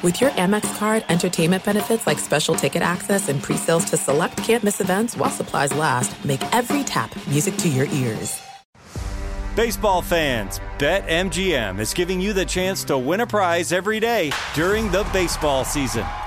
With your Amex card, entertainment benefits like special ticket access and pre-sales to select campus events while supplies last, make every tap music to your ears. Baseball fans, BetMGM is giving you the chance to win a prize every day during the baseball season.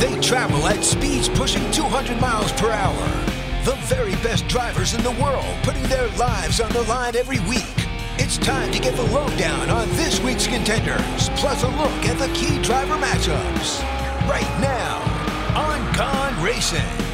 They travel at speeds pushing 200 miles per hour. The very best drivers in the world putting their lives on the line every week. It's time to get the lowdown on this week's contenders, plus a look at the key driver matchups. Right now on Gone Racing.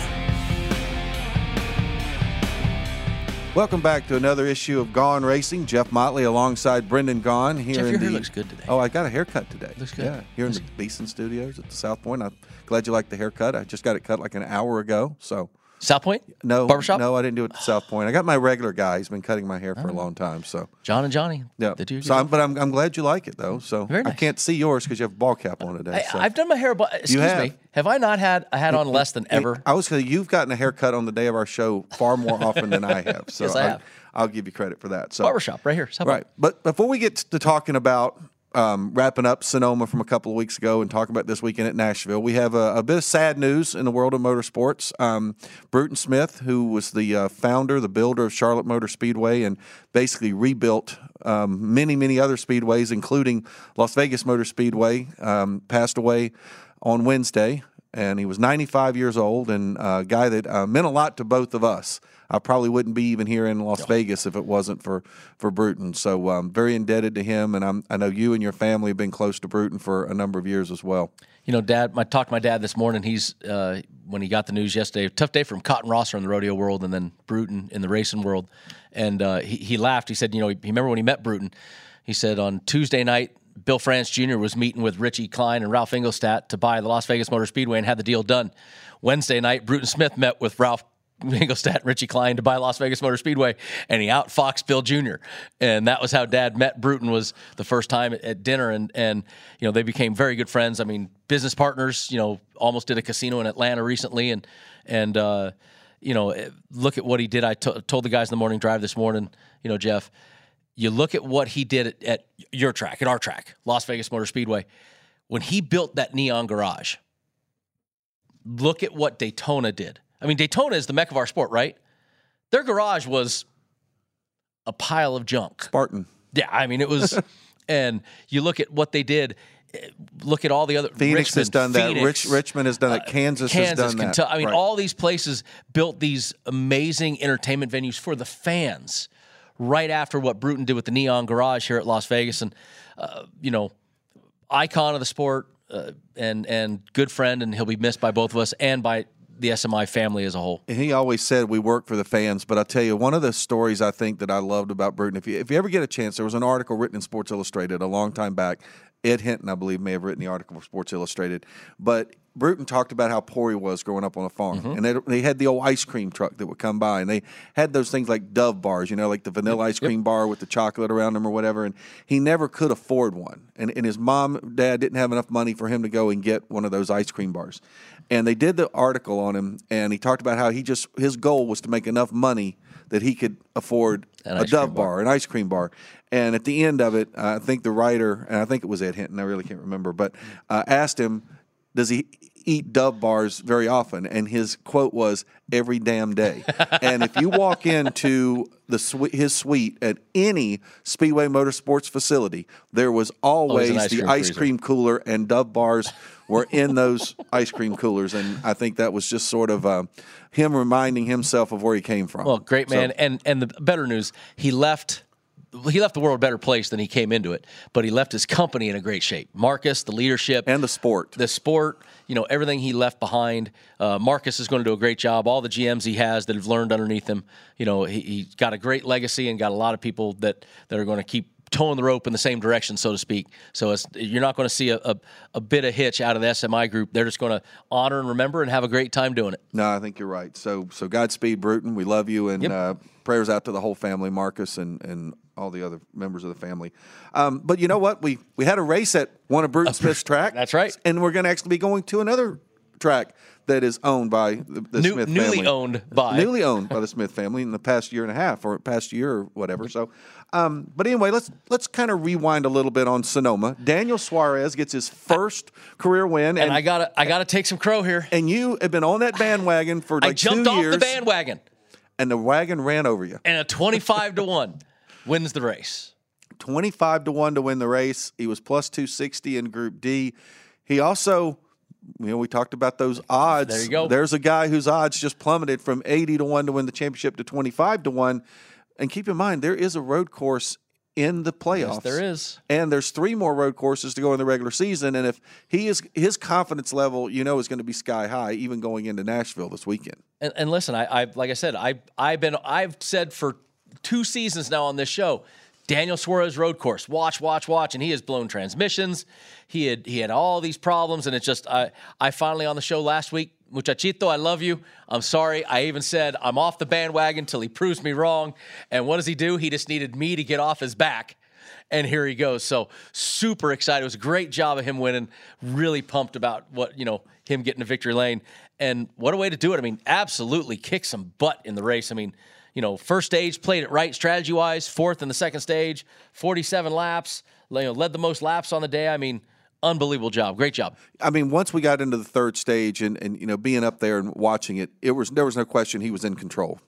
Welcome back to another issue of Gone Racing. Jeff Motley alongside Brendan Gaughan here Jeff, in your the. hair looks good today. Oh, I got a haircut today. Looks good. Yeah, here in the VSiN Studios at the South Point. I'm glad you like the haircut. I just got it cut like an hour ago. So South Point? no, Barbershop? No, I didn't do it at South Point. I got my regular guy. He's been cutting my hair for a oh. long time. So John and Johnny. yeah. The two So, I'm, but I'm, I'm glad you like it though. So Very I can't see yours because you have a ball cap on today. I, so. I've done my hair, but excuse have. me. Have I not had a hat on less than ever? I was going to. You've gotten a haircut on the day of our show far more often than I have. So Yes, I have. I'll give you credit for that. So Barbershop right here. South Point. Right. But before we get to talking about um, wrapping up Sonoma from a couple of weeks ago and talking about this weekend at Nashville, we have a, a bit of sad news in the world of motorsports. Um, Bruton Smith, who was the uh, founder, the builder of Charlotte Motor Speedway, and basically rebuilt um, many, many other speedways, including Las Vegas Motor Speedway, um, passed away on Wednesday. And he was 95 years old and a guy that uh, meant a lot to both of us. I probably wouldn't be even here in Las Vegas if it wasn't for for Bruton. So um, very indebted to him, and I'm, I know you and your family have been close to Bruton for a number of years as well. You know, Dad. I talked to my dad this morning. He's uh, when he got the news yesterday. Tough day from Cotton Rosser in the rodeo world, and then Bruton in the racing world. And uh, he, he laughed. He said, "You know, he, he remember when he met Bruton. He said on Tuesday night, Bill France Jr. was meeting with Richie Clyne and Ralph Engelstad to buy the Las Vegas Motor Speedway and had the deal done. Wednesday night, Bruton Smith met with Ralph." Engelstad and Richie Clyne to buy Las Vegas Motor Speedway, and he outfoxed Bill Jr. And that was how Dad met Bruton. Was the first time at, at dinner, and and you know they became very good friends. I mean, business partners. You know, almost did a casino in Atlanta recently, and and uh, you know, look at what he did. I told the guys in the morning drive this morning. You know, Jeff, you look at what he did at, at your track, at our track, Las Vegas Motor Speedway, when he built that neon garage. Look at what Daytona did. I mean, Daytona is the mecca of our sport, right? Their garage was a pile of junk. Spartan. Yeah, I mean, it was, and you look at what they did. Look at all the other Phoenix has Richmond, done that. Rich, Richmond has done it. uh, Kansas, Kansas, has done that. I mean, Right. all these places built these amazing entertainment venues for the fans. Right after what Bruton did with the Neon Garage here at Las Vegas, and uh, you know, icon of the sport, uh, and and good friend, and he'll be missed by both of us and by the SMI family as a whole. And he always said we work for the fans. But I tell you, one of the stories I think that I loved about Bruton, if you if you ever get a chance, there was an article written in Sports Illustrated a long time back. Ed Hinton, I believe, may have written the article for Sports Illustrated. But Bruton talked about how poor he was growing up on a farm, Mm-hmm. and they, they had the old ice cream truck that would come by, and they had those things like Dove bars, you know, like the vanilla ice cream bar with the chocolate around them or whatever. And he never could afford one, and, and his mom, dad didn't have enough money for him to go and get one of those ice cream bars. And they did the article on him, and he talked about how he just his goal was to make enough money that he could afford An a Dove bar, an ice cream bar. And at the end of it, I think the writer, and I think it was Ed Hinton, I really can't remember, but uh, asked him, does he eat Dove bars very often? And his quote was, every damn day. and if you walk into the sui- his suite at any Speedway Motorsports facility, there was always ice the cream ice freezer. cream cooler and Dove bars were in those ice cream coolers. And I think that was just sort of uh, him reminding himself of where he came from. Well, great So- man. and and the better news, he left. He left the world a better place than he came into it, but he left his company in a great shape. Marcus, the leadership, and the sport. the sport, you know, everything he left behind. Uh, Marcus is going to do a great job. All the GMs he has that have learned underneath him, you know, he, he's got a great legacy and got a lot of people that, that are going to keep towing the rope in the same direction, so to speak. So it's, you're not going to see a, a, a bit of hitch out of the SMI group. They're just going to honor and remember and have a great time doing it. No, I think you're right. So, so Godspeed, Bruton. We love you, and Yep. uh, prayers out to the whole family, Marcus, and and all the other members of the family. Um, but you know what? We we had a race at one of Bruton Smith's track. That's right. And we're going to actually be going to another track that is owned by the, the New- Smith newly family. owned by. newly owned by the Smith family in the past year and a half, or past year or whatever. So, um, but anyway, let's let's kind of rewind a little bit on Sonoma. Daniel Suarez gets his first career win, And I gotta, I gotta take some crow here. and you have been on that bandwagon for like years. I jumped off years, the bandwagon, and the wagon ran over you. and a twenty-five to one wins the race. 25 to 1 to win the race. He was plus 260 in Group D. He also, you know, we talked about those odds. There you go. There's a guy whose odds just plummeted from 80 to 1 to win the championship to 25 to 1. And keep in mind, there is a road course in the playoffs. there is. And there's three more road courses to go in the regular season. And if he is, his confidence level, you know, is going to be sky high, even going into Nashville this weekend. And, and listen, I, I like I said, I I've been I've said for two seasons now on this show, Daniel Suarez road course, watch, watch, watch, and he has blown transmissions. He had he had all these problems, and it's just I I finally on the show last week. Muchachito, I love you. I'm sorry. I even said I'm off the bandwagon till he proves me wrong. And what does he do? He just needed me to get off his back. And here he goes. So super excited. It was a great job of him winning. Really pumped about what, you know, him getting to victory lane. And what a way to do it. I mean, absolutely kick some butt in the race. I mean, you know, first stage played it right strategy wise, fourth in the second stage, 47 laps, you know, led the most laps on the day. I mean, unbelievable job. Great job. I mean, once we got into the third stage and, and you know being up there and watching it, it was there was no question he was in control.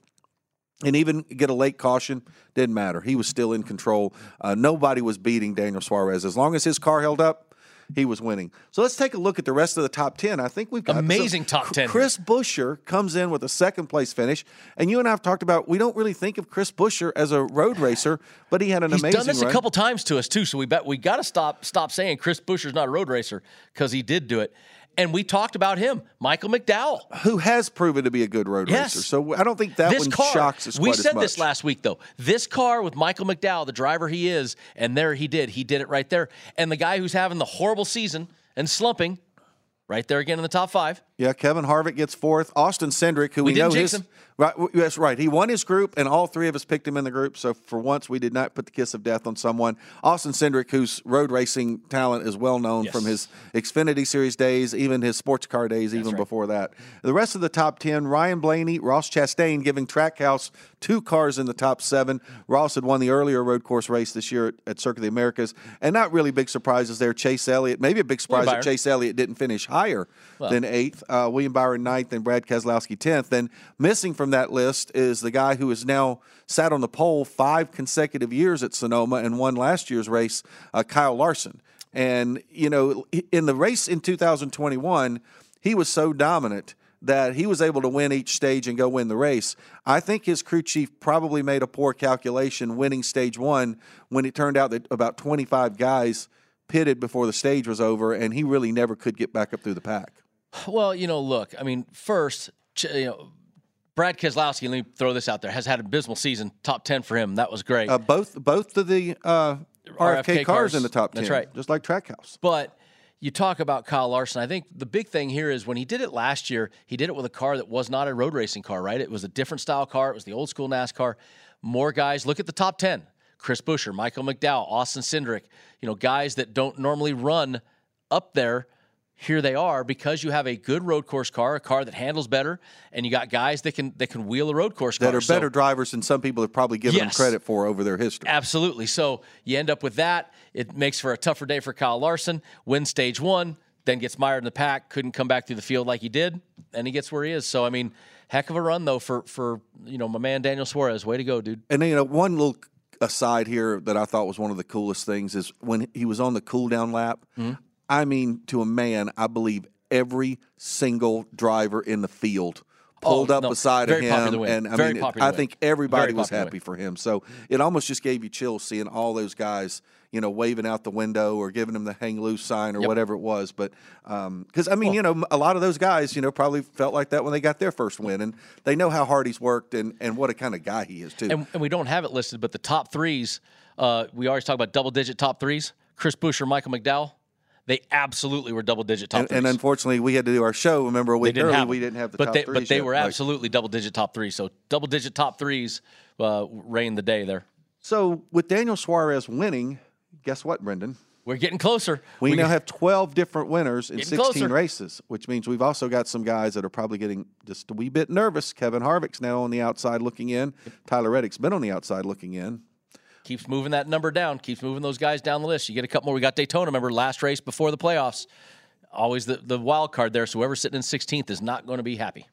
And even get a late caution didn't matter. He was still in control. Uh, nobody was beating Daniel Suarez as long as his car held up. He was winning. So let's take a look at the rest of the top ten. I think we've got Amazing top 10 here. Chris Buescher comes in with a second place finish, and you and I have talked about we don't really think of Chris Buescher as a road racer, but he had an He's amazing done this run. a couple times to us too, so we bet we got to stop stop saying Chris Buescher's not a road racer because he did do it. And we talked about him, Michael McDowell. who has proven to be a good road Yes. racer. So I don't think that this one car, shocks us we quite said as much. this last week though. This car with Michael McDowell, the driver he is, and there he did. He did it right there. And the guy who's having the horrible season and slumping, right there again in the top five. Yeah, Kevin Harvick gets fourth. Austin Cindric, who We we, know his him. right, yes, right. He won his group, and all three of us picked him in the group. So for once, we did not put the kiss of death on someone. Austin Cindric, whose road racing talent is well known Yes. from his Xfinity Series days, even his sports car days, even before that. The rest of the top ten: Ryan Blaney, Ross Chastain, giving Trackhouse two cars in the top seven. Ross had won the earlier road course race this year at, at Circuit of the Americas, and not really big surprises there. Chase Elliott, maybe a big surprise that Chase Elliott didn't finish higher than eighth. Uh, William Byron ninth, and Brad Keselowski tenth. Then missing from that list is the guy who has now sat on the pole five consecutive years at Sonoma and won last year's race, uh, Kyle Larson. And you know, in the race in 2021, he was so dominant that he was able to win each stage and go win the race. I think his crew chief probably made a poor calculation winning stage one when it turned out that about 25 guys pitted before the stage was over, and he really never could get back up through the pack. Well, you know, look, I mean, first, you know, Brad Keselowski, let me throw this out there, has had an abysmal season, top 10 for him. That was great. Uh, both both of the uh, RFK, RFK cars, cars. in the top ten. That's right. just like Trackhouse. But you talk about Kyle Larson. I think the big thing here is when he did it last year, he did it with a car that was not a road racing car, right? It was a different style car. It was the old school NASCAR. More guys. Look at the top 10. Chris Buescher, Michael McDowell, Austin Cindric, you know, guys that don't normally run up there here they are because you have a good road course car, a car that handles better, and you got guys that can that can wheel a road course car that are So- better drivers than some people have probably given Yes. them credit for over their history. Absolutely. So you end up with that. It makes for a tougher day for Kyle Larson. Wins stage one, then gets mired in the pack. Couldn't come back through the field like he did, and he gets where he is. So I mean, heck of a run though for for you know my man Daniel Suarez. Way to go, dude. And then, you know, one little aside here that I thought was one of the coolest things is when he was on the cool down lap. Mm-hmm. I mean, to a man, I believe every single driver in the field pulled Oh, up no, beside of very popular him, and I Very mean, it- I think everybody Very was happy win. for him. So it almost just gave you chills seeing all those guys, you know, waving out the window or giving him the hang loose sign or Yep. whatever it was. But because I mean, you know, a lot of those guys, you know, probably felt like that when they got their first win, and they know how hard he's worked and and what a kind of guy he is too. And, and we don't have it listed, but the top threes, uh, we always talk about double digit top threes. Chris Buescher, Michael McDowell, they absolutely were double digit top and, and unfortunately, we had to do our show. Remember a week early, have we didn't have the but top they, threes But they were absolutely double digit top threes. So double digit top threes uh, reigned the day there. So with Daniel Suarez winning, guess what, Brendan? We're getting closer. We, now get- have 12 different winners in 16 closer. races, which means we've also got some guys that are probably getting just a wee bit nervous. Kevin Harvick's now on the outside looking in. Tyler Reddick's been on the outside looking in. Keeps moving that number down, keeps moving those guys down the list. You get a couple more. We got Daytona, remember last race before the playoffs. Always the, the wild card there. So whoever's sitting in 16th is not going to be happy.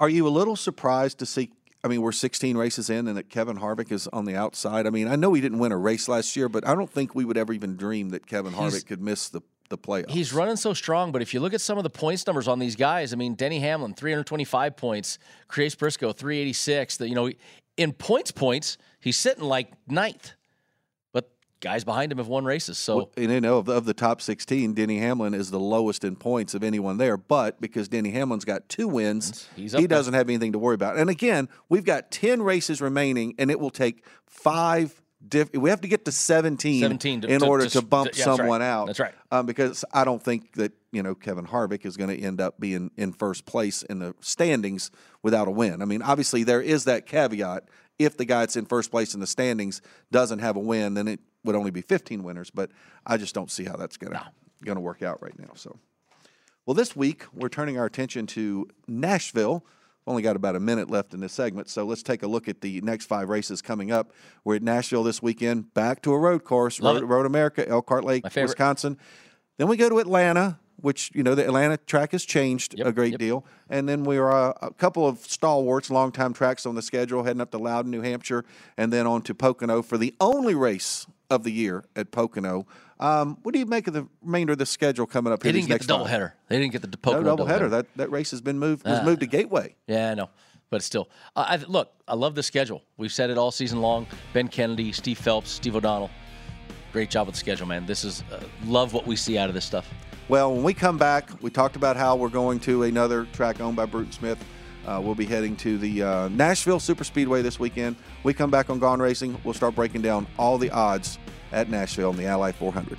Are you a little surprised to see? I mean, we're 16 races in, and that Kevin Harvick is on the outside. I mean, I know he didn't win a race last year, but I don't think we would ever even dream that Kevin Harvick could miss the the playoffs. He's running so strong, but if you look at some of the points numbers on these guys, I mean, Denny Hamlin, 325 points, Chase Briscoe, 386. The, you know, in points, points, he's sitting like ninth, but guys behind him have won races. So and you know of the, of the top 16, Denny Hamlin is the lowest in points of anyone there. But because Denny Hamlin's got two wins, He's he there. doesn't have anything to worry about. And again, we've got 10 races remaining, and it will take five. Diff- we have to get to 17, 17 to- in to- order to- to, bump yeah, someone right. out. That's right. Um, because I don't think that you know Kevin Harvick is going to end up being in first place in the standings without a win. I mean, obviously there is that caveat. If the guy that's in first place in the standings doesn't have a win, then it would only be 15 winners. But I just don't see how that's going to going to work out right now. So, well, this week we're turning our attention to Nashville. Only got about a minute left in this segment, so let's take a look at the next five races coming up. We're at Nashville this weekend, back to a road course, Road. Road America, Elkhart Lake, Wisconsin. Then we go to Atlanta, which you know the Atlanta track has changed Yep, a great yep. deal, and then we are uh, a couple of stalwarts, longtime tracks on the schedule, heading up to Loudon, New Hampshire, and then on to Pocono for the only race of the year at Pocono. Um, what do you make of the remainder of the schedule coming up they here? didn't get next the five? doubleheader. They didn't get the No Pocono doubleheader. doubleheader. That that race has been moved was Ah. moved to Gateway. Yeah, I know, but still, uh, I, look, I love the schedule. We've said it all season long. Ben Kennedy, Steve Phelps, Steve O'Donnell, great job with the schedule, man. This is uh, love what we see out of this stuff. Well, when we come back, we talked about how we're going to another track owned by Bruton Smith. Uh, we'll be heading to the uh, Nashville Super Speedway this weekend. We come back on Gone Racing. We'll start breaking down all the odds at Nashville in the Ally 400.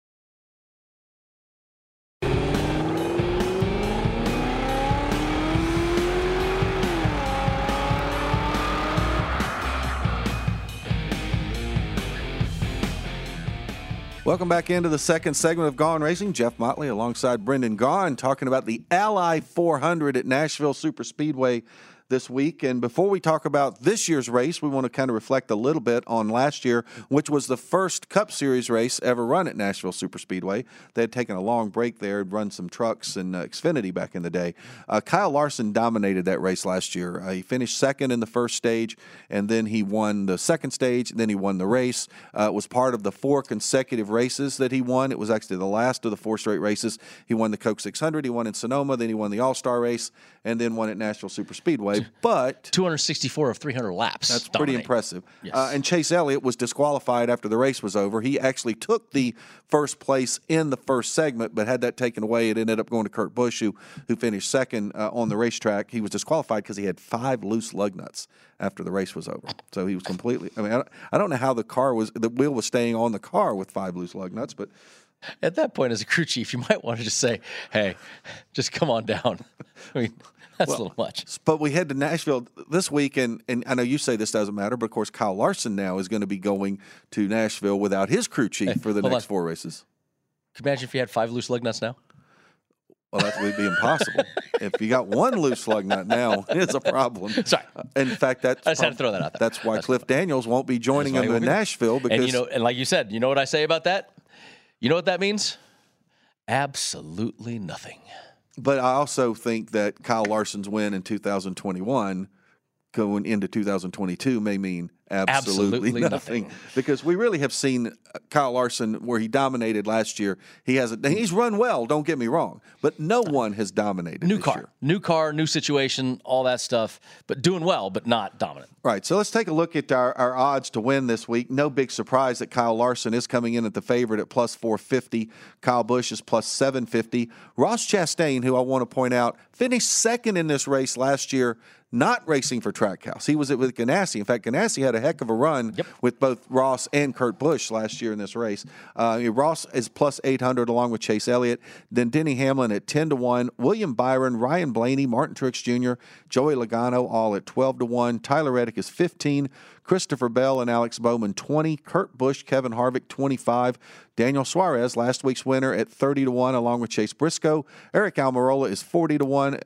Welcome back into the second segment of Gone Racing. Jeff Motley alongside Brendan Gaughan talking about the Ally 400 at Nashville Super Speedway this week. And before we talk about this year's race, we want to kind of reflect a little bit on last year, which was the first Cup Series race ever run at Nashville Super Speedway. They had taken a long break there, had run some trucks and uh, Xfinity back in the day. Uh, Kyle Larson dominated that race last year. Uh, he finished second in the first stage, and then he won the second stage, and then he won the race. Uh, it was part of the four consecutive races that he won. It was actually the last of the four straight races. He won the Coke 600, he won in Sonoma, then he won the All Star race, and then won at Nashville Super But 264 of 300 laps. that's pretty impressive. Yes. Uh, and Chase Elliott was disqualified after the race was over. He actually took the first place in the first segment, but had that taken away. It ended up going to Kurt Busch, who, who finished second uh, on the racetrack. He was disqualified because he had five loose lug nuts after the race was over. So he was completely. I mean, I don't, I don't know how the car was. The wheel was staying on the car with five loose lug nuts, but At that point, as a crew chief, you might want to just say, "Hey, just come on down." I mean, that's a little much. But we head to Nashville this week, and, and I know you say this doesn't matter, but of course, Kyle Larson now is going to be going to Nashville without his crew chief for the next on. four races. Can you imagine if you had five loose lug nuts now? Well, that would be impossible. if you got one loose lug nut now, it's a problem. Sorry. In fact, that's I just had to throw that out there. That's why Cliff Daniels won't be joining That's him in. Nashville because and you know, and like you said, you know what I say about that? You know what that means? Absolutely nothing. But I also think that Kyle Larson's win in 2021 going into 2022 may mean absolutely, Absolutely nothing. nothing. because we really have seen uh, Kyle Larson where he dominated last year. He hasn't. He's run well. Don't get me wrong, but no one has dominated. New this car, year. new car, new situation, all that stuff, but doing well, but not dominant. Right. So let's take a look at our, our odds to win this week. No big surprise that Kyle Larson is coming in at the favorite at plus 450. Kyle Busch is plus 750. Ross Chastain, who I want to point out, finished second in this race last year, not racing for Trackhouse. He was with Ganassi. In fact, Ganassi had a heck of a run with both Ross and Kurt Busch last year in this race. Uh, Ross is plus 800 along with Chase Elliott. Then Denny Hamlin at 10 to 1. William Byron, Ryan Blaney, Martin Truex Jr., Joey Logano all at 12 to 1. Tyler Reddick is 15. Christopher Bell and Alex Bowman 20. Kurt Busch, Kevin Harvick 25. Daniel Suarez, last week's winner, at 30 to 1 along with Chase Briscoe. Aric Almirola is 40 to 1.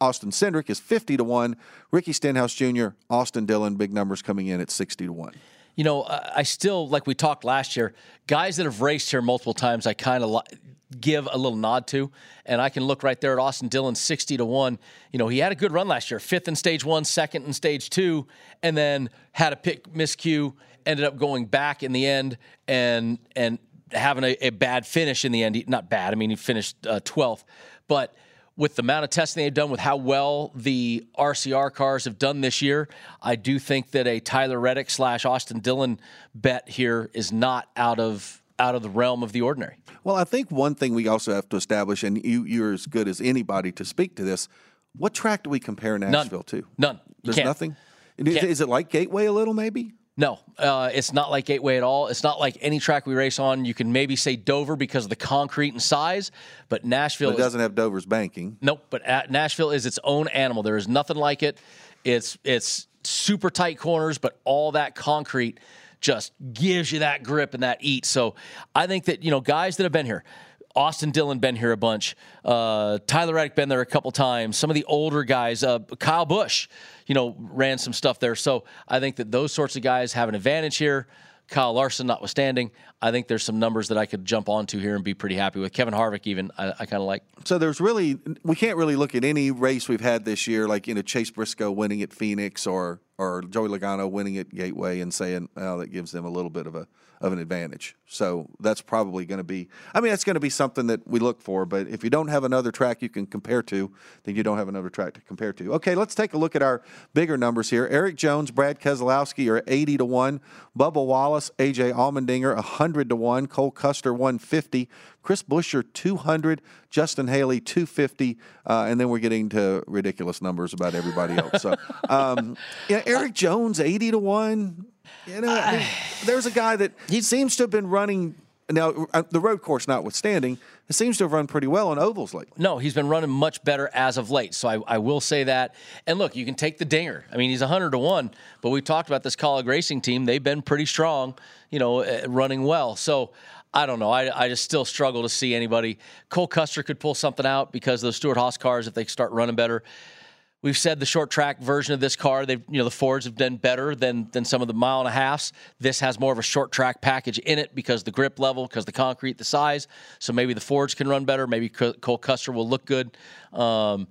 Austin Cindric is 50 to 1. Ricky Stenhouse Jr., Austin Dillon, big numbers coming in at 60 to 1. You know, I still like we talked last year. Guys that have raced here multiple times, I kind of li- give a little nod to, and I can look right there at Austin Dillon, sixty to one. You know, he had a good run last year, fifth in stage one, second in stage two, and then had a pick miscue, ended up going back in the end, and and having a, a bad finish in the end. He- Not bad. I mean, he finished uh, twelfth, but with the amount of testing they've done, with how well the RCR cars have done this year, I do think that a Tyler Reddick slash Austin Dillon bet here is not out of out of the realm of the ordinary. Well, I think one thing we also have to establish, and you, you're as good as anybody to speak to this. What track do we compare Nashville to? None. There's nothing. Is, is it like Gateway a little, maybe? No, uh, it's not like Gateway at all. It's not like any track we race on. You can maybe say Dover because of the concrete and size, but Nashville But it is doesn't have Dover's banking. Nope, but at Nashville is its own animal. There is nothing like it. It's it's super tight corners, but all that concrete just gives you that grip and that eat. So I think that you know guys that have been here, Austin Dillon been here a bunch, uh, Tyler Reddick been there a couple times. Some of the older guys, uh, Kyle Busch, you know, ran some stuff there. So I think that those sorts of guys have an advantage here. Kyle Larson notwithstanding, I think there's some numbers that I could jump onto here and be pretty happy with. Kevin Harvick, even, I, I kind of like. So there's really we can't really look at any race we've had this year, like you know Chase Briscoe winning at Phoenix or or Joey Logano winning at Gateway, and saying, "Oh, that gives them a little bit of a of an advantage." So that's probably going to be. I mean, that's going to be something that we look for. But if you don't have another track you can compare to, then you don't have another track to compare to. Okay, let's take a look at our bigger numbers here. Erik Jones, Brad Keselowski are eighty to one. Bubba Wallace, AJ Allmendinger, hundred to one. Cole Custer, one fifty. Chris Buescher, 200, Justin Haley, 250, uh, and then we're getting to ridiculous numbers about everybody else. So, um, yeah, Erik Jones, 80 to 1. You know, I mean, there's a guy that he seems to have been running. Now, uh, the road course notwithstanding, it seems to have run pretty well on ovals lately. No, he's been running much better as of late. So I, I will say that. And look, you can take the dinger. I mean, he's 100 to 1, but we talked about this Kaulig racing team. They've been pretty strong, you know, uh, running well. So I don't know. I, I just still struggle to see anybody. Cole Custer could pull something out because of the Stewart Haas cars if they start running better. We've said the short track version of this car, they've you know the Fords have done better than than some of the mile and a halfs. This has more of a short track package in it because the grip level, because the concrete, the size. So maybe the Fords can run better. Maybe Cole Custer will look good. Um,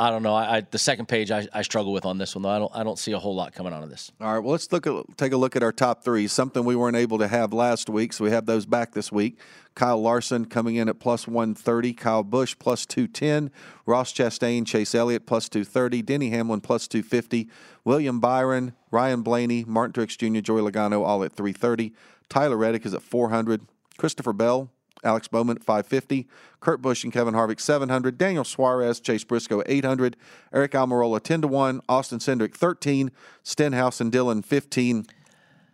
I don't know. I, I, the second page I, I, struggle with on this one though. I don't I don't see a whole lot coming out of this. All right. Well, let's look at take a look at our top three. Something we weren't able to have last week, so we have those back this week. Kyle Larson coming in at plus 130, Kyle Busch plus 210, Ross Chastain, Chase Elliott plus 230, Denny Hamlin plus 250, William Byron, Ryan Blaney, Martin Truex Jr., Joey Logano all at 330. Tyler Reddick is at 400. Christopher Bell Alex Bowman at 550, Kurt Busch and Kevin Harvick 700, Daniel Suarez, Chase Briscoe 800, Aric Almirola 10 to 1, Austin Cindric 13, Stenhouse and Dillon 15.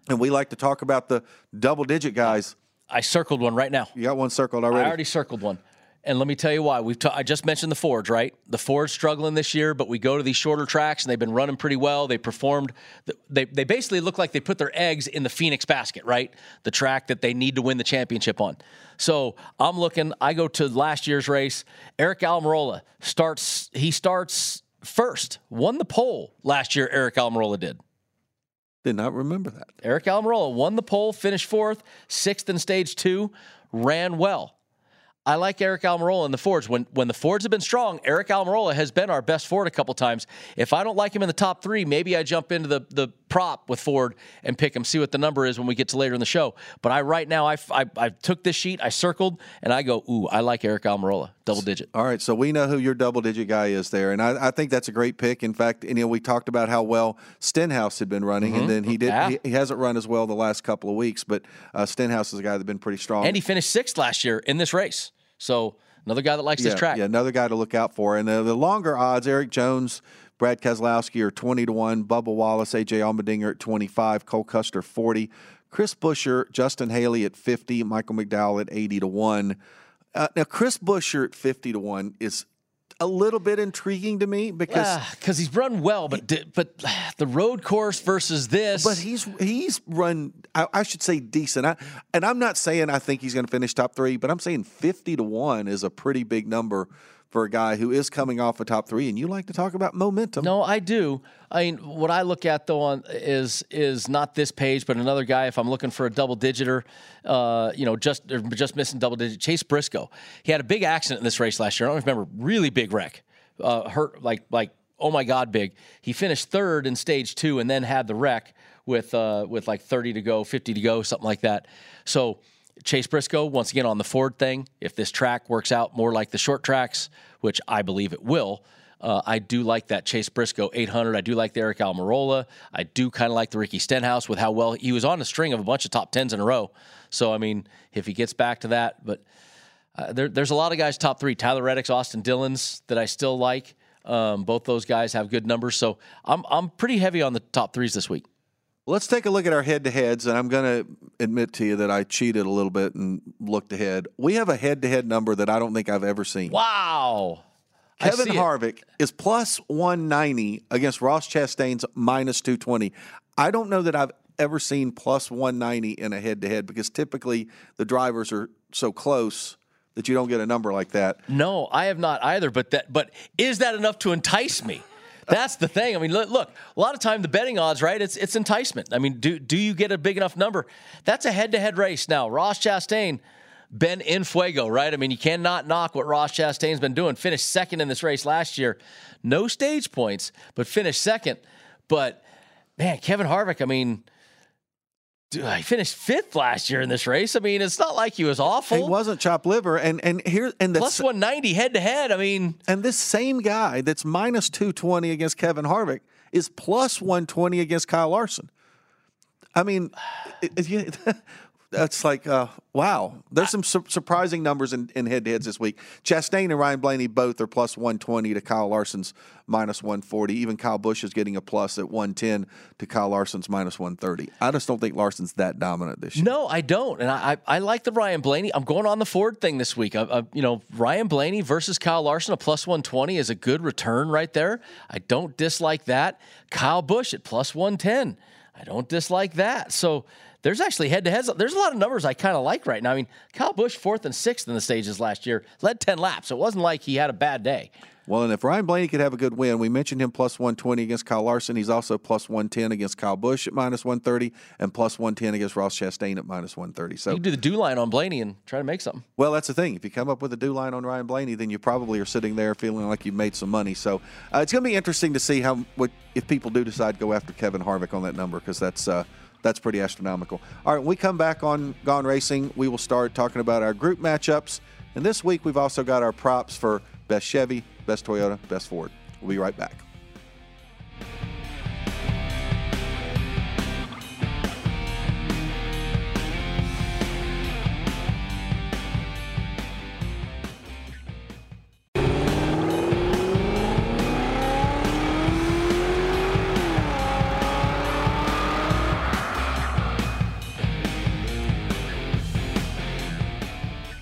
And we like to talk about the double digit guys. I circled one right now. You got one circled already. I already circled one. And let me tell you why. We've I just mentioned the Fords, right? The Fords struggling this year, but we go to these shorter tracks and they've been running pretty well. They performed. They they basically look like they put their eggs in the Phoenix basket, right? The track that they need to win the championship on. So I'm looking. I go to last year's race. Aric Almirola starts. He starts first. Won the pole last year. Aric Almirola did. Did not remember that. Aric Almirola won the pole, finished fourth, sixth in stage two, ran well. I like Aric Almirola in the Fords. When when the Fords have been strong, Aric Almirola has been our best Ford a couple times. If I don't like him in the top three, maybe I jump into the the prop with Ford and pick him, see what the number is when we get to later in the show. But I right now I, I, I took this sheet, I circled, and I go, ooh, I like Aric Almirola, double digit. All right, so we know who your double digit guy is there, and I, I think that's a great pick. In fact, you know we talked about how well Stenhouse had been running, mm-hmm. and then he did yeah. he, he, hasn't run as well the last couple of weeks, but uh, Stenhouse is a guy that's been pretty strong, and he finished sixth last year in this race. So Another guy that likes yeah, this track. Yeah, another guy to look out for. And the, the longer odds, Erik Jones, Brad Keselowski are 20 to 1, Bubba Wallace, AJ Allmendinger at 25, Cole Custer 40, Chris Buescher, Justin Haley at 50, Michael McDowell at 80 to 1. Uh, now, Chris Buescher at 50 to 1 is a little bit intriguing to me because ah, because he's run well, but he, but the road course versus this. But he's he's run. I, I should say decent. I, and I'm not saying I think he's going to finish top three, but I'm saying fifty to one is a pretty big number for a guy who is coming off a top three, and you like to talk about momentum. No, I do. I mean, what I look at though on is is not this page, but another guy. If I'm looking for a double digiter, uh, you know, just just missing double digit, Chase Briscoe. He had a big accident in this race last year. I don't remember, really big wreck, uh, hurt like like oh my god, big. He finished third in stage two, and then had the wreck with uh, with like 30 to go, 50 to go, something like that. So Chase Briscoe, once again on the Ford thing, if this track works out more like the short tracks, which I believe it will, uh, I do like that Chase Briscoe 800. I do like the Aric Almirola. I do kind of like the Ricky Stenhouse with how well he was on a string of a bunch of top tens in a row. So I mean, if he gets back to that, but uh, there, there's a lot of guys top three. Tyler Reddick's, Austin Dillon's that I still like. Um, both those guys have good numbers, so I'm I'm pretty heavy on the top threes this week. Let's take a look at our head to heads, and I'm going to admit to you that I cheated a little bit and looked ahead. We have a head to head number that I don't think I've ever seen. Wow. Kevin Harvick it. is plus 190 against Ross Chastain's minus 220. I don't know that I've ever seen plus 190 in a head to head because typically the drivers are so close that you don't get a number like that. No, I have not either. But that, but is that enough to entice me? That's the thing. I mean, look, look, a lot of time the betting odds, right? It's it's enticement. I mean, do do you get a big enough number? That's a head to head race now. Ross Chastain, Ben Infuego, right? I mean, you cannot knock what Ross Chastain's been doing. Finished second in this race last year, no stage points, but finished second. But man, Kevin Harvick, I mean. Dude, he finished fifth last year in this race. I mean, it's not like he was awful. He wasn't chop liver, and and here and the plus one ninety head to head. I mean, and this same guy that's minus two twenty against Kevin Harvick is plus one twenty against Kyle Larson. I mean, it, it, that's like uh, wow. There's some su- surprising numbers in, in head-to-heads this week. Chastain and Ryan Blaney both are plus 120 to Kyle Larson's minus 140. Even Kyle Busch is getting a plus at 110 to Kyle Larson's minus 130. I just don't think Larson's that dominant this year. No, I don't, and I I, I like the Ryan Blaney. I'm going on the Ford thing this week. I, I, you know, Ryan Blaney versus Kyle Larson, a plus 120 is a good return right there. I don't dislike that. Kyle Busch at plus 110. I don't dislike that. So there's actually head to heads. There's a lot of numbers I kind of like right now. I mean, Kyle Busch fourth and sixth in the stages last year, led 10 laps. It wasn't like he had a bad day. Well, and if Ryan Blaney could have a good win, we mentioned him plus 120 against Kyle Larson. He's also plus 110 against Kyle Busch at minus 130 and plus 110 against Ross Chastain at minus 130. So you can do the do line on Blaney and try to make something. Well, that's the thing. If you come up with a do line on Ryan Blaney, then you probably are sitting there feeling like you've made some money. So uh, it's going to be interesting to see how what if people do decide to go after Kevin Harvick on that number because that's. Uh, that's pretty astronomical. All right, when we come back on Gone Racing, we will start talking about our group matchups. And this week, we've also got our props for best Chevy, best Toyota, best Ford. We'll be right back.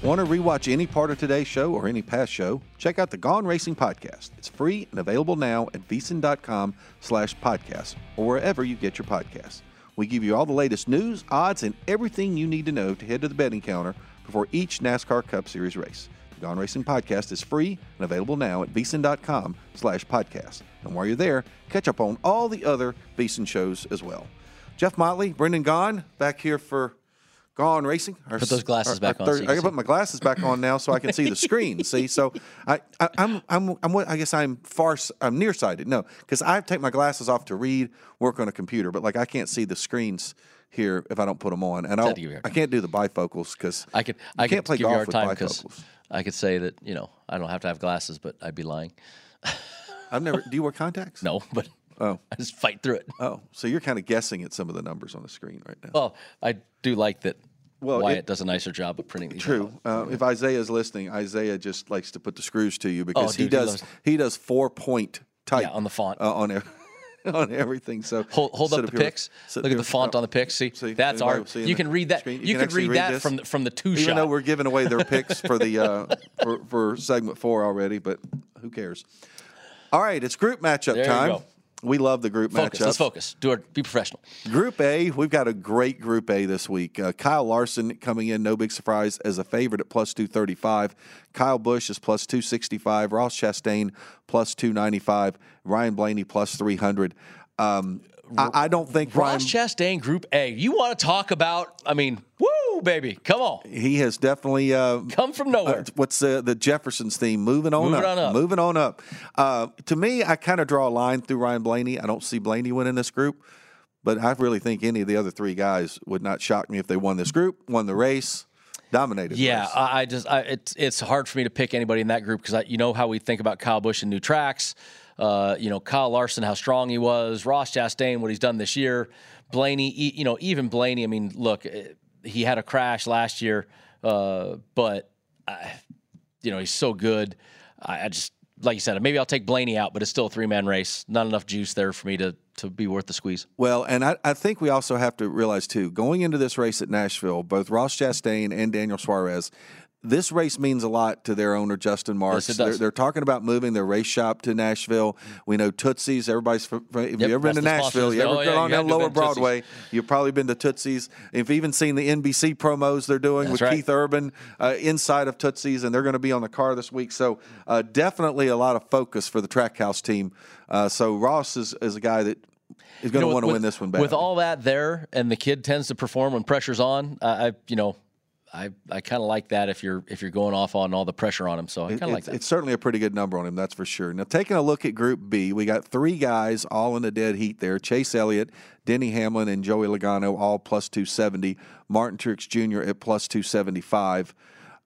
Want to rewatch any part of today's show or any past show? Check out the Gone Racing podcast. It's free and available now at vsin.com slash podcast or wherever you get your podcasts. We give you all the latest news, odds, and everything you need to know to head to the betting counter before each NASCAR Cup Series race. The Gone Racing podcast is free and available now at vsin.com slash podcast. And while you're there, catch up on all the other VSiN shows as well. Jeff Motley, Brendan Gaughan, back here for Gone Racing. Our, put those glasses our, back our third, on. So I can put my glasses back on now so I can see the screen. see, so I, I, am I'm, I'm, I'm, I guess I'm far, I'm nearsighted. No, because I take my glasses off to read, work on a computer, but like I can't see the screens here if I don't put them on, and I I can't do the bifocals because I could I can't play golf with time bifocals. I could say that you know I don't have to have glasses, but I'd be lying. I've never. Do you wear contacts? No, but Oh, I just fight through it. oh, so you're kind of guessing at some of the numbers on the screen right now. Well, I do like that. Well, Wyatt it- does a nicer job of printing these. True. Uh, if Isaiah's listening, Isaiah just likes to put the screws to you because Oh, dude, he he does loves- he does four point type Yeah, on the font. uh, on ev- on everything. So Hold, hold up the pics. Look at the font oh, on the pics. See, see, that's seeing You can read that. screen? You, can, actually read that, this? from the, from the two Even shot. though we're giving away their picks for the uh, for, for segment four already, but who cares? All right, it's group matchup There you time. We love the group focus. matchups. Let's focus. Do it. Be professional. Group A, we've got a great Group A this week. Uh, Kyle Larson coming in, no big surprise, as a favorite at plus 235. Kyle Busch is plus 265. Ross Chastain plus 295. Ryan Blaney plus 300. Um, I, I don't think Ryan, Ross Chastain, Group A. You want to talk about? I mean, woo, baby, come on, he has definitely uh, come from nowhere. Uh, what's uh, the Jefferson's theme? Moving on Moving up. on up. Moving on up. Uh, to me, I kind of draw a line through Ryan Blaney. I don't see Blaney winning this group, but I really think any of the other three guys would not shock me if they won this group, won the race, dominated. Yeah. I, I just I, it's it's hard for me to pick anybody in that group because you know how we think about Kyle Busch and new tracks. Uh, you know Kyle Larson, how strong he was. Ross Chastain, what he's done this year. Blaney, you know even Blaney. I mean, look, eh, he had a crash last year, uh, but I, you know he's so good. I, I just like you said, maybe I'll take Blaney out, but it's still a three man race. Not enough juice there for me to to be worth the squeeze. Well, and I, I think we also have to realize too, going into this race at Nashville, both Ross Chastain and Daniel Suarez, this race means a lot to their owner, Justin Marks. Yes, they're, they're talking about moving their race shop to Nashville. We know Tootsie's. Everybody's, if Yep, you ever been to that's the sponsor. Nashville, you ever Oh, gone yeah, on you had down Lower have Tootsie's. Broadway, you've probably been to Tootsie's. If you've even seen the NBC promos they're doing That's with right. Keith Urban uh, inside of Tootsie's, and they're going to be on the car this week. So uh, definitely a lot of focus for the Trackhouse team. Uh, so Ross is, is a guy that is going to want to win this one back. With all that there, and the kid tends to perform when pressure's on. I you know, I, I kind of like that if you're if you're going off on all the pressure on him. So I kind of like that. it's certainly a pretty good number on him, that's for sure. Now, taking a look at Group B, we got three guys all in the dead heat there Chase Elliott, Denny Hamlin, and Joey Logano, all plus 270. Martin Truex Jr. at plus 275.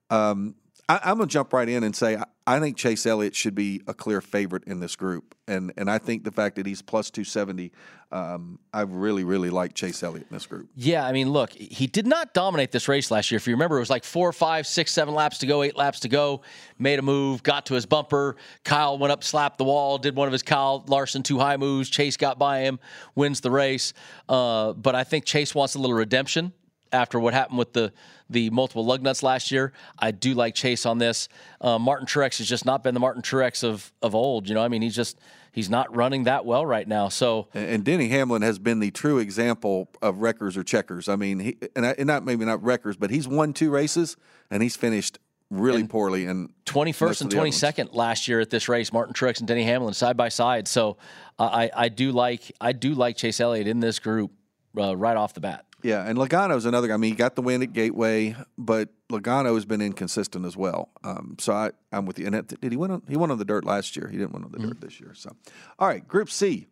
Um, I, I'm going to jump right in and say I, I think Chase Elliott should be a clear favorite in this group. And, and I think the fact that he's plus 270, um, I really, really like Chase Elliott in this group. Yeah, I mean, look, he did not dominate this race last year. If you remember, it was like four, five, six, seven laps to go, eight laps to go. Made a move, got to his bumper. Kyle went up, slapped the wall, did one of his Kyle Larson two high moves. Chase got by him, wins the race. Uh, but I think Chase wants a little redemption after what happened with the the multiple lug nuts last year. I do like Chase on this. Uh, Martin Truex has just not been the Martin Truex of of old. You know, I mean, he's just he's not running that well right now. So And, and Denny Hamlin has been the true example of wreckers or checkers. I mean, he, and, I, and not maybe not wreckers, but he's won two races and he's finished really poorly. And 21st and 22nd last year at this race, Martin Truex and Denny Hamlin side by side. So uh, I, I do like I do like Chase Elliott in this group uh, right off the bat. Yeah, and Logano's another guy. I mean, he got the win at Gateway, but Logano has been inconsistent as well. Um, so I, I'm with you. And it- did he win? On, he won on the dirt last year. He didn't win on the dirt this year. So, all right, Group C.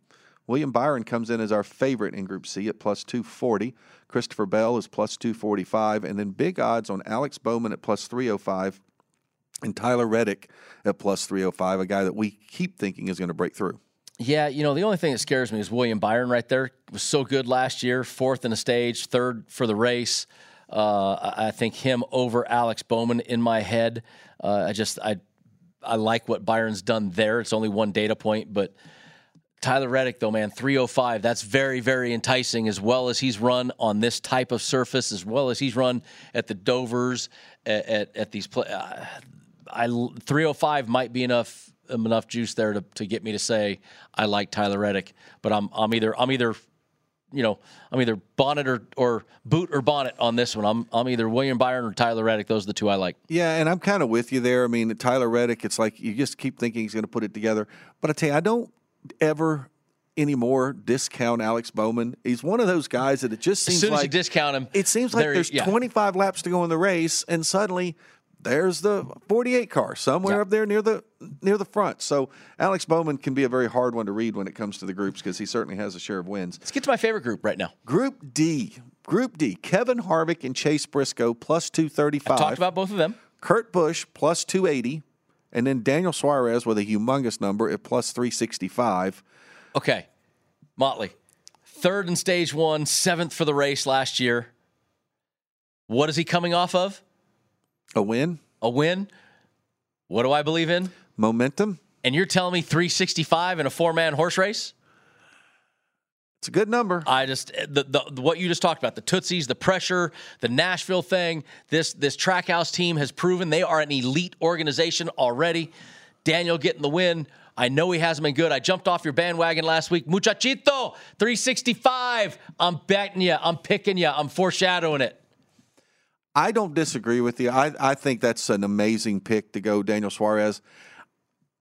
William Byron comes in as our favorite in Group C at plus 240. Christopher Bell is plus 245. And then big odds on Alex Bowman at plus 305 and Tyler Reddick at plus 305, a guy that we keep thinking is going to break through. Yeah, you know, the only thing that scares me is William Byron right there. Was so good last year, fourth in the stage, third for the race. Uh, I think him over Alex Bowman in my head. Uh, I just I I like what Byron's done there. It's only one data point, but Tyler Reddick, though, man, 305. That's very, very enticing, as well as he's run on this type of surface, as well as he's run at the Dovers, at, at, at these. Play, uh, I 305 might be enough enough juice there to, to get me to say I like Tyler Reddick, but I'm I'm either I'm either you know I'm either bonnet or, or boot or bonnet on this one. I'm I'm either William Byron or Tyler Reddick. Those are the two I like. Yeah, and I'm kind of with you there. I mean, Tyler Reddick, it's like you just keep thinking he's going to put it together. But I tell you, I don't ever anymore discount Alex Bowman. He's one of those guys that it just seems As soon as like you discount him, it seems like there- there's yeah. 25 laps to go in the race, and suddenly there's the 48 car somewhere Yeah. up there near the near the front. So Alex Bowman can be a very hard one to read when it comes to the groups because he certainly has a share of wins. Let's get to my favorite group right now. Group D, Group D, Kevin Harvick and Chase Briscoe plus 235. Talked about both of them. Kurt Busch plus 280, and then Daniel Suarez with a humongous number at plus 365. Okay. Motley, third in stage one, seventh for the race last year. What is he coming off of? A win, A win. What do I believe in? momentum. And you're telling me 365 in a four man horse race? It's a good number. I just the, the what you just talked about the tootsies, the pressure, the Nashville thing. This this Trackhouse team has proven they are an elite organization already. Daniel getting the win. I know he hasn't been good. I jumped off your bandwagon last week. Muchachito, 365. I'm betting you. I'm picking you. I'm foreshadowing it. I don't disagree with you. I, I think that's an amazing pick to go Daniel Suarez.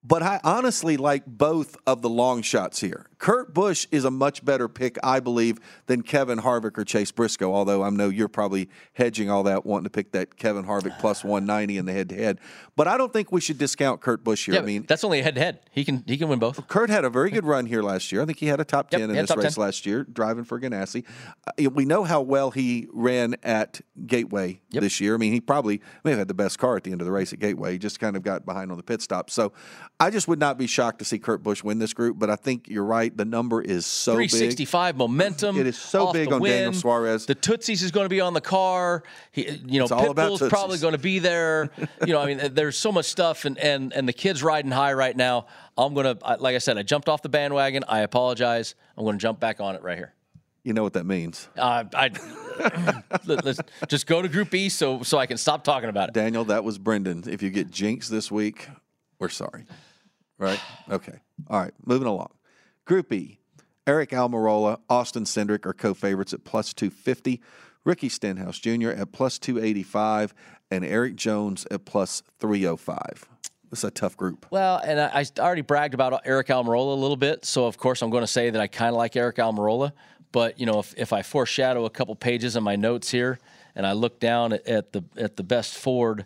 But I honestly like both of the long shots here. Kurt Busch is a much better pick, I believe, than Kevin Harvick or Chase Briscoe, although I know you're probably hedging all that, wanting to pick that Kevin Harvick plus 190 in the head to head. But I don't think we should discount Kurt Busch here. Yeah, I mean, that's only a head to head. He can he can win both. Kurt had a very good run here last year. I think he had a top Yep, 10 in this race 10. last year, driving for Ganassi. Uh, we know how well he ran at Gateway Yep. this year. I mean, he probably may have had the best car at the end of the race at Gateway. He just kind of got behind on the pit stop. So I just would not be shocked to see Kurt Busch win this group, but I think you're right. The number is so big. 365 momentum. It is so big on Daniel. Suarez. The Tootsies is going to be on the car. He, you know, Pitbull's probably going to be there. you know, I mean, there's so much stuff, and and and the kids riding high right now. I'm gonna, like I said, I jumped off the bandwagon. I apologize. I'm going to jump back on it right here. You know what that means. Uh, I let, us just go to Group E so so I can stop talking about it. Daniel, that was Brendan. If you get jinxed this week, we're sorry. Right? Okay. All right. Moving along. Group E. Aric Almirola, Austin Cindric are co-favorites at plus 250. Ricky Stenhouse Jr. at plus 285 and Erik Jones at plus 305. It's a tough group. Well, and I, I already bragged about Aric Almirola a little bit, so of course I'm going to say that I kind of like Aric Almirola. But you know, if, if I foreshadow a couple pages in my notes here, and I look down at, at the at the best Ford,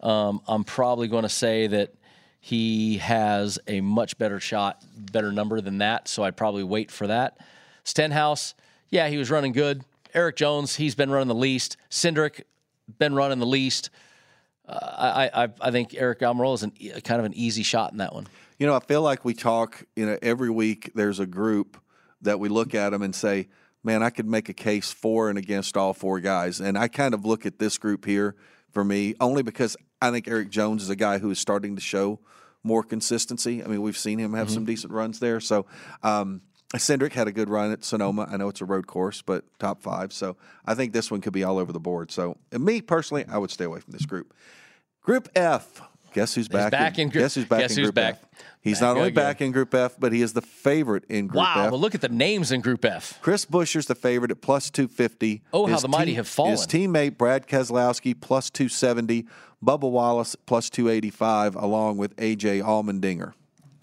um, I'm probably going to say that he has a much better shot, better number than that. So I'd probably wait for that. Stenhouse, yeah, he was running good. Erik Jones, he's been running the least. Cindric, been running the least. Uh, I, I I think Aric Almirola is an, kind of an easy shot in that one. You know, I feel like we talk. You know, every week there's a group that we look at them and say, man, I could make a case for and against all four guys. And I kind of look at this group here for me only because I think Erik Jones is a guy who is starting to show more consistency. I mean, we've seen him have mm-hmm. some decent runs there. So, um, Cindric had a good run at Sonoma. I know it's a road course, but top five. So I think this one could be all over the board. So, me personally, I would stay away from this group. Group F. Guess who's back? He's back in, in group. Guess who's back guess in who's Group back. F? He's not only back in Group F, but he is the favorite in Group wow, F. Wow, but look at the names in Group F. Chris Buescher's the favorite at plus 250. Oh, his how the mighty have fallen. His teammate Brad Keselowski plus 270. Bubba Wallace plus 285, along with AJ Allmendinger.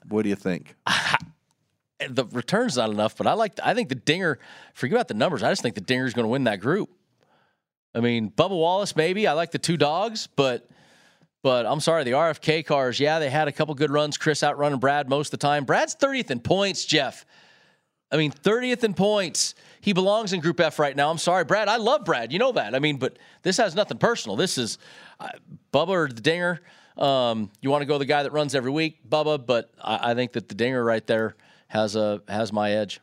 What do you think? the return's not enough, but I like. I think the Dinger. Forget about the numbers. I just think the Dinger's going to win that group. I mean, Bubba Wallace maybe. I like the two dogs, but but I'm sorry, the RFK cars, yeah, they had a couple good runs. Chris outrunning Brad most of the time. Brad's 30th in points, Jeff. I mean, 30th in points. He belongs in Group F right now. I'm sorry, Brad. I love Brad. You know that. I mean, but this has nothing personal. This is uh, Bubba or the Dinger. Um, you want to go the guy that runs every week, Bubba, but I, I think that the Dinger right there has a has my edge.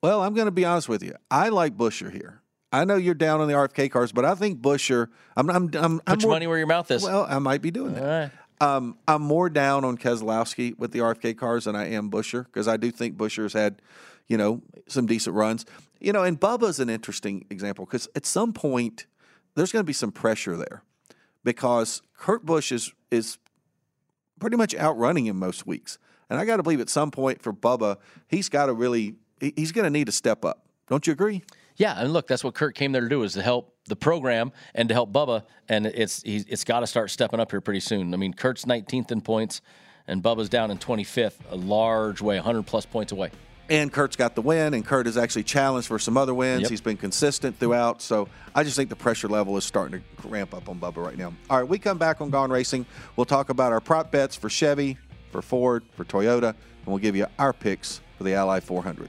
Well, I'm going to be honest with you. I like Buescher here. I know you're down on the RFK cars, but I think Buescher. I'm. I'm. I'm Put I'm your more, money where your mouth is. Well, I might be doing that. Um, I'm more down on Keselowski with the RFK cars than I am Buescher because I do think Buescher's had, you know, some decent runs. You know, and Bubba's an interesting example because at some point there's going to be some pressure there because Kurt Busch is is pretty much outrunning him most weeks, and I got to believe at some point for Bubba he's got to really he's going to need to step up. Don't you agree? Yeah, and look, that's what Kurt came there to do is to help the program and to help Bubba, and it's it's got to start stepping up here pretty soon. I mean, Kurt's 19th in points, and Bubba's down in 25th, a large way, 100 plus points away. And Kurt's got the win, and Kurt has actually challenged for some other wins. Yep. He's been consistent throughout, so I just think the pressure level is starting to ramp up on Bubba right now. All right, we come back on Gone Racing. We'll talk about our prop bets for Chevy, for Ford, for Toyota, and we'll give you our picks for the Ally 400.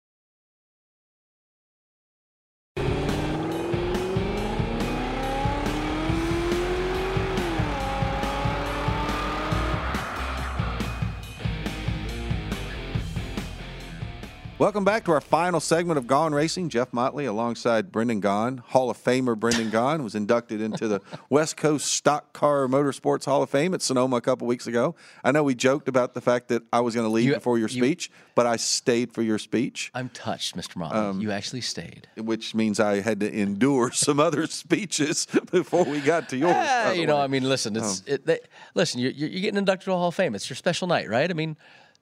Welcome back to our final segment of Gone Racing. Jeff Motley alongside Brendan Gaughan. Hall of Famer Brendan Gaughan was inducted into the West Coast Stock Car Motorsports Hall of Fame at Sonoma a couple weeks ago. I know we joked about the fact that I was going to leave You- before your you- speech, but I stayed for your speech, I'm touched, Mr. Motley. Um, you actually stayed. which means I had to endure some other speeches before we got to yours. Ah, the you know. I mean, listen, it's um, it, they, listen. You're, you're you're getting inducted to the Hall of Fame. It's your special night, right? I mean,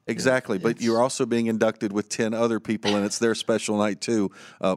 Exactly, but you're also being inducted with ten other people, and it's their special night too. Uh,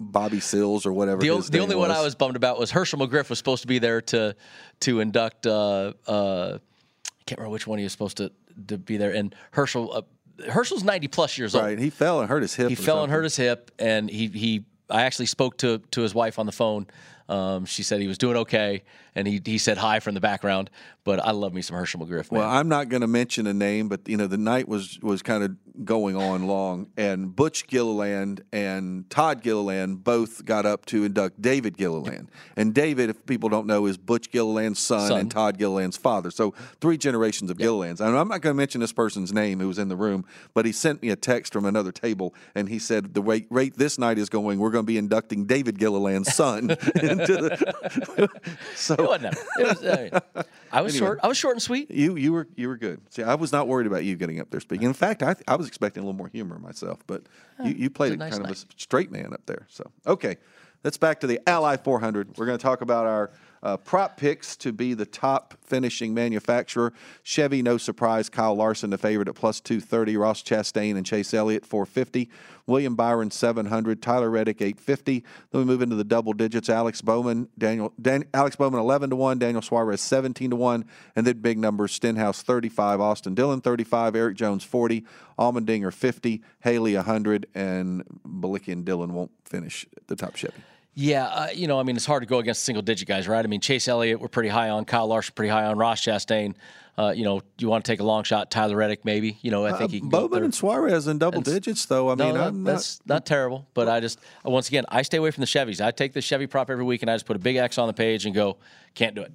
Bobby Sills or whatever. the, the only one I was bummed about was Herschel McGriff was supposed to be there to to induct. Uh, uh, I can't remember which one he was supposed to to be there. And Herschel, uh, Herschel's 90 plus years old. right. He fell and hurt his hip. He fell and hurt his hip, and he he. I actually spoke to to his wife on the phone. Um, she said he was doing okay, and he he said hi from the background. But I love me some Herschel McGriff. Man. Well, I'm not going to mention a name, but you know the night was was kind of going on long, and Butch Gilliland and Todd Gilliland both got up to induct David Gilliland. And David, if people don't know, is Butch Gilliland's son, Son. and Todd Gilliland's father. So three generations of Gillilands. And I'm not going to mention this person's name who was in the room, but he sent me a text from another table, and he said the rate, rate this night is going, we're going to be inducting David Gilliland's son into the. so it wasn't. It was, I, mean, I was short. I was short and sweet. you you were you were good. See, I was not worried about you getting up there speaking. In fact, I I was expecting a little more humor myself, but you, you played it nice kind of a straight man up there. So okay, let's back to the Ally 400. We're going to talk about our uh, prop picks to be the top finishing manufacturer. Chevy, no surprise. Kyle Larson, the favorite at plus 230. Ross Chastain and Chase Elliott 450. William Byron 700. Tyler Reddick 850. Then we move into the double digits. Alex Bowman, Daniel, Dan, Alex Bowman 11 to 1. Daniel Suarez 17 to 1. And then big numbers Stenhouse 35. Austin Dillon 35. Erik Jones 40. Allmendinger 50. Haley 100. And Bilicki and Dillon won't finish the top Chevy. Yeah, uh, you know, I mean, it's hard to go against single digit guys, right? I mean, Chase Elliott, we're pretty high on. Kyle Larson, pretty high on. Ross Chastain, uh, you know, you want to take a long shot? Tyler Reddick, maybe. You know, I think he can Uh, Bowman and Suarez in double It's- digits, though. I No, mean, I'm not, that's not terrible. But I just, uh, once again, I stay away from the Chevys. I take the Chevy prop every week and I just put a big X on the page and go, can't do it.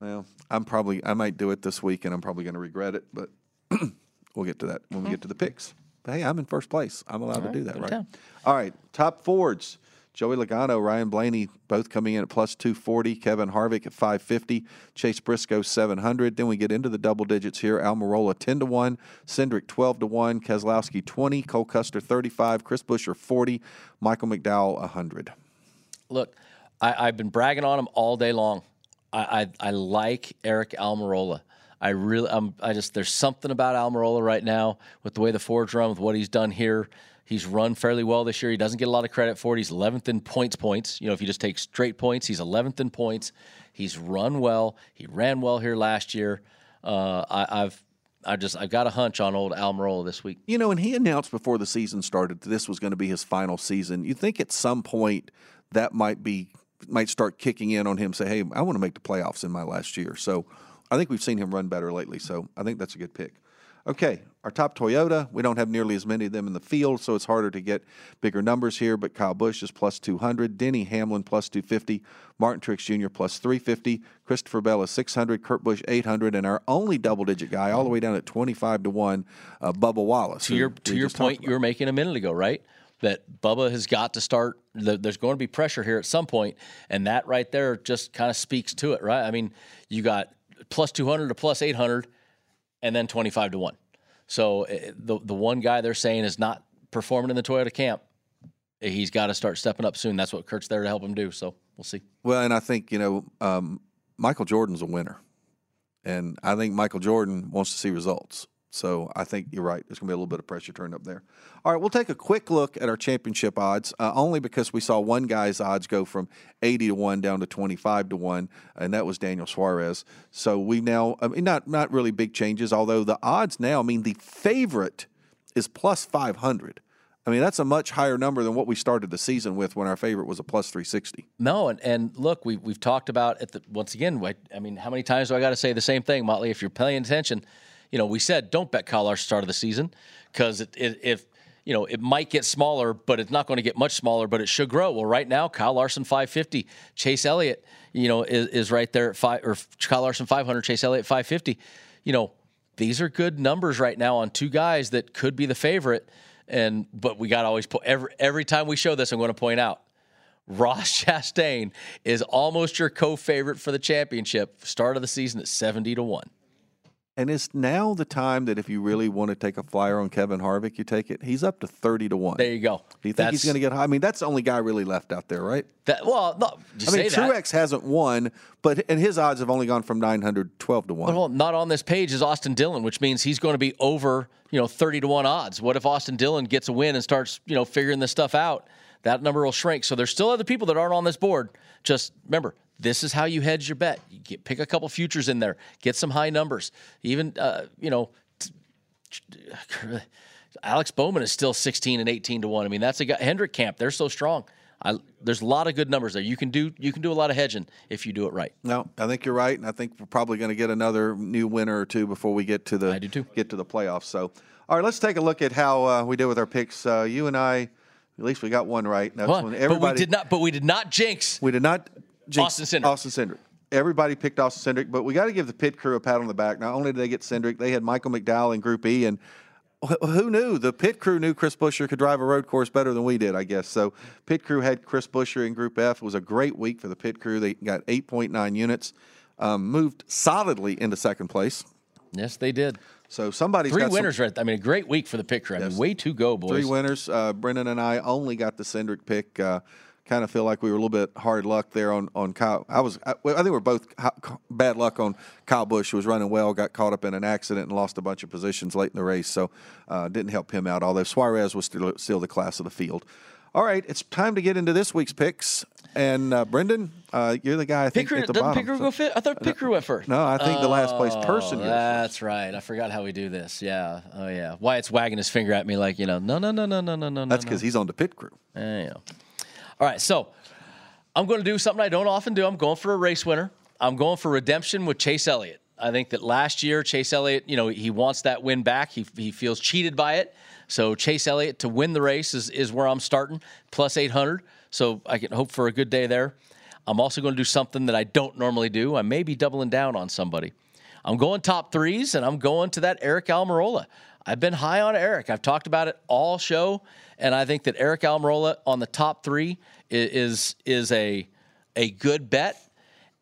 Well, I'm probably I might do it this week, and I'm probably going to regret it, but we'll get to that when we get to the picks. But hey, I'm in first place. I'm allowed to do that, right? town. All right, top Fords. Joey Logano, Ryan Blaney, both coming in at plus 240. Kevin Harvick at 550. Chase Briscoe 700. Then we get into the double digits here. Almirola 10 to 1. Cindric 12 to 1. Keselowski 20. Cole Custer 35. Chris Buescher 40. Michael McDowell 100. Look, I, I've been bragging on him all day long. I, I, I like Aric Almirola. I really, I'm, I just there's something about Almirola right now with the way the Ford's run, with what he's done here. He's run fairly well this year. He doesn't get a lot of credit for it. He's 11th in points. Points. You know, if you just take straight points, he's 11th in points. He's run well. He ran well here last year. Uh, I, I've, I just, I've got a hunch on old Almirola this week. You know, and he announced before the season started that this was going to be his final season. You think at some point that might be might start kicking in on him. Say, hey, I want to make the playoffs in my last year. So I think we've seen him run better lately. So I think that's a good pick. Okay, our top Toyota. We don't have nearly as many of them in the field, so it's harder to get bigger numbers here. But Kyle Busch is plus 200, Denny Hamlin plus 250, Martin Truex Jr. plus 350, Christopher Bell is 600, Kurt Busch 800, and our only double-digit guy, all the way down at 25 to one, uh, Bubba Wallace. to your to your point you were making a minute ago, right? That Bubba has got to start. There's going to be pressure here at some point, and that right there just kind of speaks to it, right? I mean, you got plus 200 to plus 800, and then 25 to one. So eh, the the one guy they're saying is not performing in the Toyota camp. eh, He's got to start stepping up soon. That's what Kurt's there to help him do. So we'll see. Well, and I think you know um, Michael Jordan's a winner, and I think Michael Jordan wants to see results. So I think you're right. There's going to be a little bit of pressure turned up there. All right, we'll take a quick look at our championship odds, uh, only because we saw one guy's odds go from 80 to one down to 25 to one, and that was Daniel Suarez. So we now, I mean, not not really big changes, although the odds now, I mean, the favorite is plus 500. I mean, that's a much higher number than what we started the season with when our favorite was a plus 360. No, and, and look, we, we've talked about it. Once again, I mean, how many times do I got to say the same thing, Motley? If you're paying attention, you know, we said don't bet Kyle Larson start of the season because if you know it might get smaller, but it's not going to get much smaller, but it should grow. Well, right now, Kyle Larson 550, Chase Elliott, you know, is, is right there at five or Kyle Larson 500, Chase Elliott 550. You know, these are good numbers right now on two guys that could be the favorite. And but we got to always put every every time we show this, I'm going to point out Ross Chastain is almost your co-favorite for the championship. Start of the season at 70 to 1. And it's now the time that if you really want to take a flyer on Kevin Harvick, you take it. He's up to 30 to 1. There you go. Do you think that's, he's going to get high? I mean, that's the only guy really left out there, right? That, well, no, I mean, Truex hasn't won, but and his odds have only gone from 912 to 1. Well, not on this page is Austin Dillon, which means he's going to be over, you know, 30 to 1 odds. What if Austin Dillon gets a win and starts, you know, figuring this stuff out? That number will shrink. So there's still other people that aren't on this board. Just remember, this is how you hedge your bet. You get, pick a couple futures in there, get some high numbers. Even uh, you know, Alex Bowman is still 16 and 18 to one. I mean, that's a guy. Hendrick Camp, they're so strong. I, there's a lot of good numbers there. You can do you can do a lot of hedging if you do it right. No, I think you're right, and I think we're probably going to get another new winner or two before we get to the I do too. get to the playoffs. So, all right, let's take a look at how uh, we did with our picks. Uh, you and I, at least we got one right. That's one. Everybody, but we did not. But we did not jinx. We did not Austin Cindric. Austin Cindric. Everybody picked Austin Cindric, but we got to give the pit crew a pat on the back. Not only did they get Cindric, they had Michael McDowell in Group E, and who knew? The pit crew knew Chris Buescher could drive a road course better than we did, I guess. So pit crew had Chris Buescher in Group F. It was a great week for the pit crew. They got 8.9 units, um, moved solidly into second place. Yes, they did. So somebody's three winners. Some, right? I mean, a great week for the pit crew. I mean, way to go, boys. Three winners. Uh, Brendan and I only got the Cindric pick. Uh, kind of feel like we were a little bit hard luck there on on Kyle. I was I, I think we're both bad luck on Kyle Busch who was running well, got caught up in an accident and lost a bunch of positions late in the race, so uh, didn't help him out. Although Suarez was still still the class of the field. All right, it's time to get into this week's picks. And uh, Brendan, uh, you're the guy I think Picker, at the doesn't bottom. Picker go fit? I thought Picker went first. No, I think the last place person. Oh, that's right. I forgot how we do this. Yeah. Oh yeah. Wyatt's wagging his finger at me like you know. No, no, no, no, no, no, no. That's because no. he's on the pit crew. Yeah. All right. So I'm going to do something I don't often do. I'm going for a race winner. I'm going for redemption with Chase Elliott. I think that last year, Chase Elliott, you know, he wants that win back. He, he feels cheated by it. So Chase Elliott to win the race is, is where I'm starting, plus 800. So I can hope for a good day there. I'm also going to do something that I don't normally do. I may be doubling down on somebody. I'm going top threes, and I'm going to that Aric Almirola. I've been high on Aric. I've talked about it all show, and I think that Aric Almirola on the top three is is a a good bet.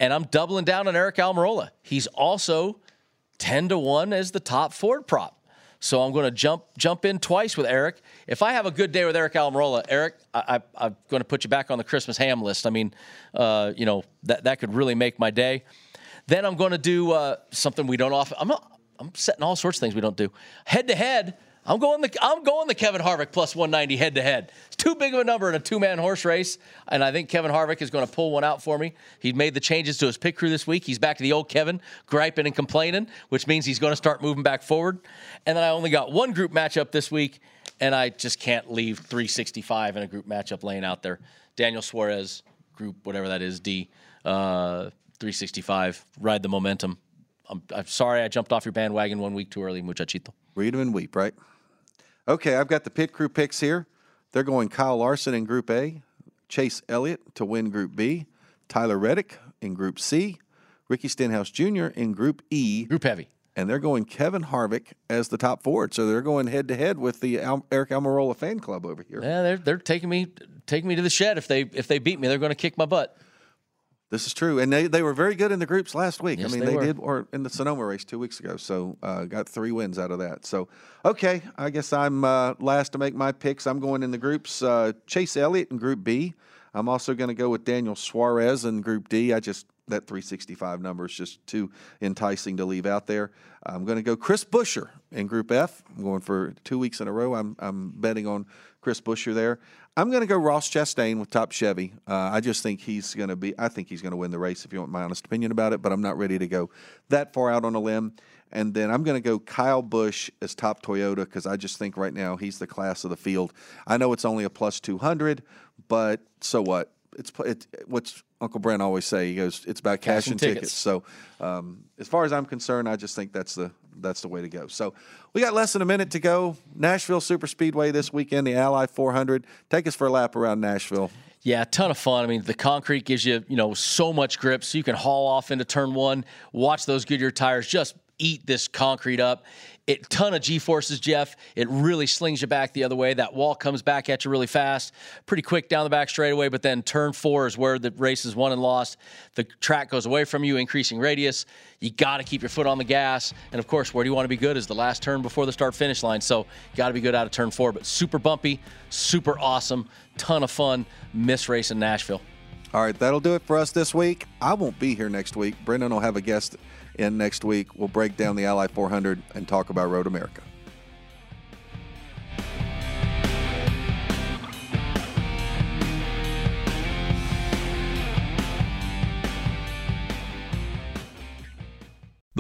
And I'm doubling down on Aric Almirola. He's also 10 to 1 as the top Ford prop. So I'm going to jump jump in twice with Aric. If I have a good day with Aric Almirola, Aric, I, am going to put you back on the Christmas ham list. I mean, uh, you know that that could really make my day. Then I'm going to do uh, something we don't often. I'm not, I'm setting all sorts of things we don't do. Head to head, I'm going the I'm going the Kevin Harvick plus 190 head to head. It's too big of a number in a two man horse race, and I think Kevin Harvick is going to pull one out for me. He made the changes to his pit crew this week. He's back to the old Kevin, griping and complaining, which means he's going to start moving back forward. And then I only got one group matchup this week, and I just can't leave 365 in a group matchup laying out there. Daniel Suarez, group whatever that is, D, uh, 365. Ride the momentum. I'm, I'm sorry I jumped off your bandwagon one week too early, muchachito. Read them and weep, right? Okay, I've got the pit crew picks here. They're going Kyle Larson in Group A, Chase Elliott to win Group B, Tyler Reddick in Group C, Ricky Stenhouse Jr. in Group E. Group heavy. And they're going Kevin Harvick as the top forward. So they're going head to head with the Al- Aric Almirola fan club over here. Yeah, they're they're taking me taking me to the shed. If they if they beat me, they're going to kick my butt. This is true, and they, they were very good in the groups last week. Yes, I mean, they they, did, or in the Sonoma race two weeks ago. So uh, got three wins out of that. So okay, I guess I'm uh, last to make my picks. I'm going in the groups. Uh, Chase Elliott in Group B. I'm also going to go with Daniel Suarez in Group D. I just that 365 number is just too enticing to leave out there. I'm going to go Chris Buescher in Group F. I'm going for two weeks in a row. I'm, I'm betting on Chris Buescher there. I'm going to go Ross Chastain with Top Chevy. Uh, I just think he's going to be. I think he's going to win the race. If you want my honest opinion about it, but I'm not ready to go that far out on a limb. And then I'm going to go Kyle Busch as top Toyota because I just think right now he's the class of the field. I know it's only a plus 200, but so what? It's it, what's Uncle Brent always say. He goes, "It's about cash, and tickets." tickets. So, um, as far as I'm concerned, I just think that's the that's the way to go. So, we got less than a minute to go. Nashville Super Speedway this weekend, the Ally 400. Take us for a lap around Nashville. Yeah, a ton of fun. I mean, the concrete gives you, you know, so much grip, so you can haul off into turn one, watch those Goodyear tires just eat this concrete up. It ton of G forces, Jeff. It really slings you back the other way. That wall comes back at you really fast, pretty quick down the back straightaway. But then turn four is where the race is won and lost. The track goes away from you, increasing radius. You got to keep your foot on the gas. And of course, where do you want to be good is the last turn before the start finish line. So got to be good out of turn four. But super bumpy, super awesome, ton of fun. Miss race in Nashville. All right, that'll do it for us this week. I won't be here next week. Brendan will have a guest in next week. We'll break down the Ally 400 and talk about Road America.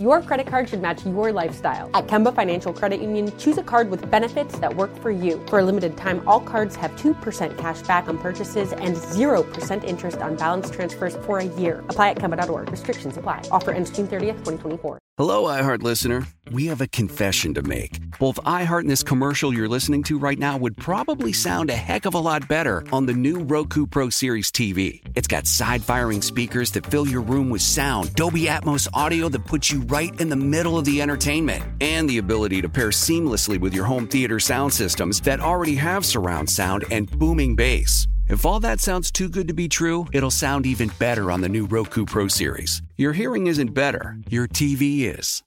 Your credit card should match your lifestyle. At Kemba Financial Credit Union, choose a card with benefits that work for you. For a limited time, all cards have 2% cash back on purchases and 0% interest on balance transfers for a year. Apply at Kemba.org. Restrictions apply. Offer ends June 30th, 2024. Hello, iHeart listener. We have a confession to make. Both iHeart and this commercial you're listening to right now would probably sound a heck of a lot better on the new Roku Pro Series TV. It's got side firing speakers that fill your room with sound, Dolby Atmos audio that puts you right in the middle of the entertainment, and the ability to pair seamlessly with your home theater sound systems that already have surround sound and booming bass. If all that sounds too good to be true, it'll sound even better on the new Roku Pro Series. Your hearing isn't better, your TV is.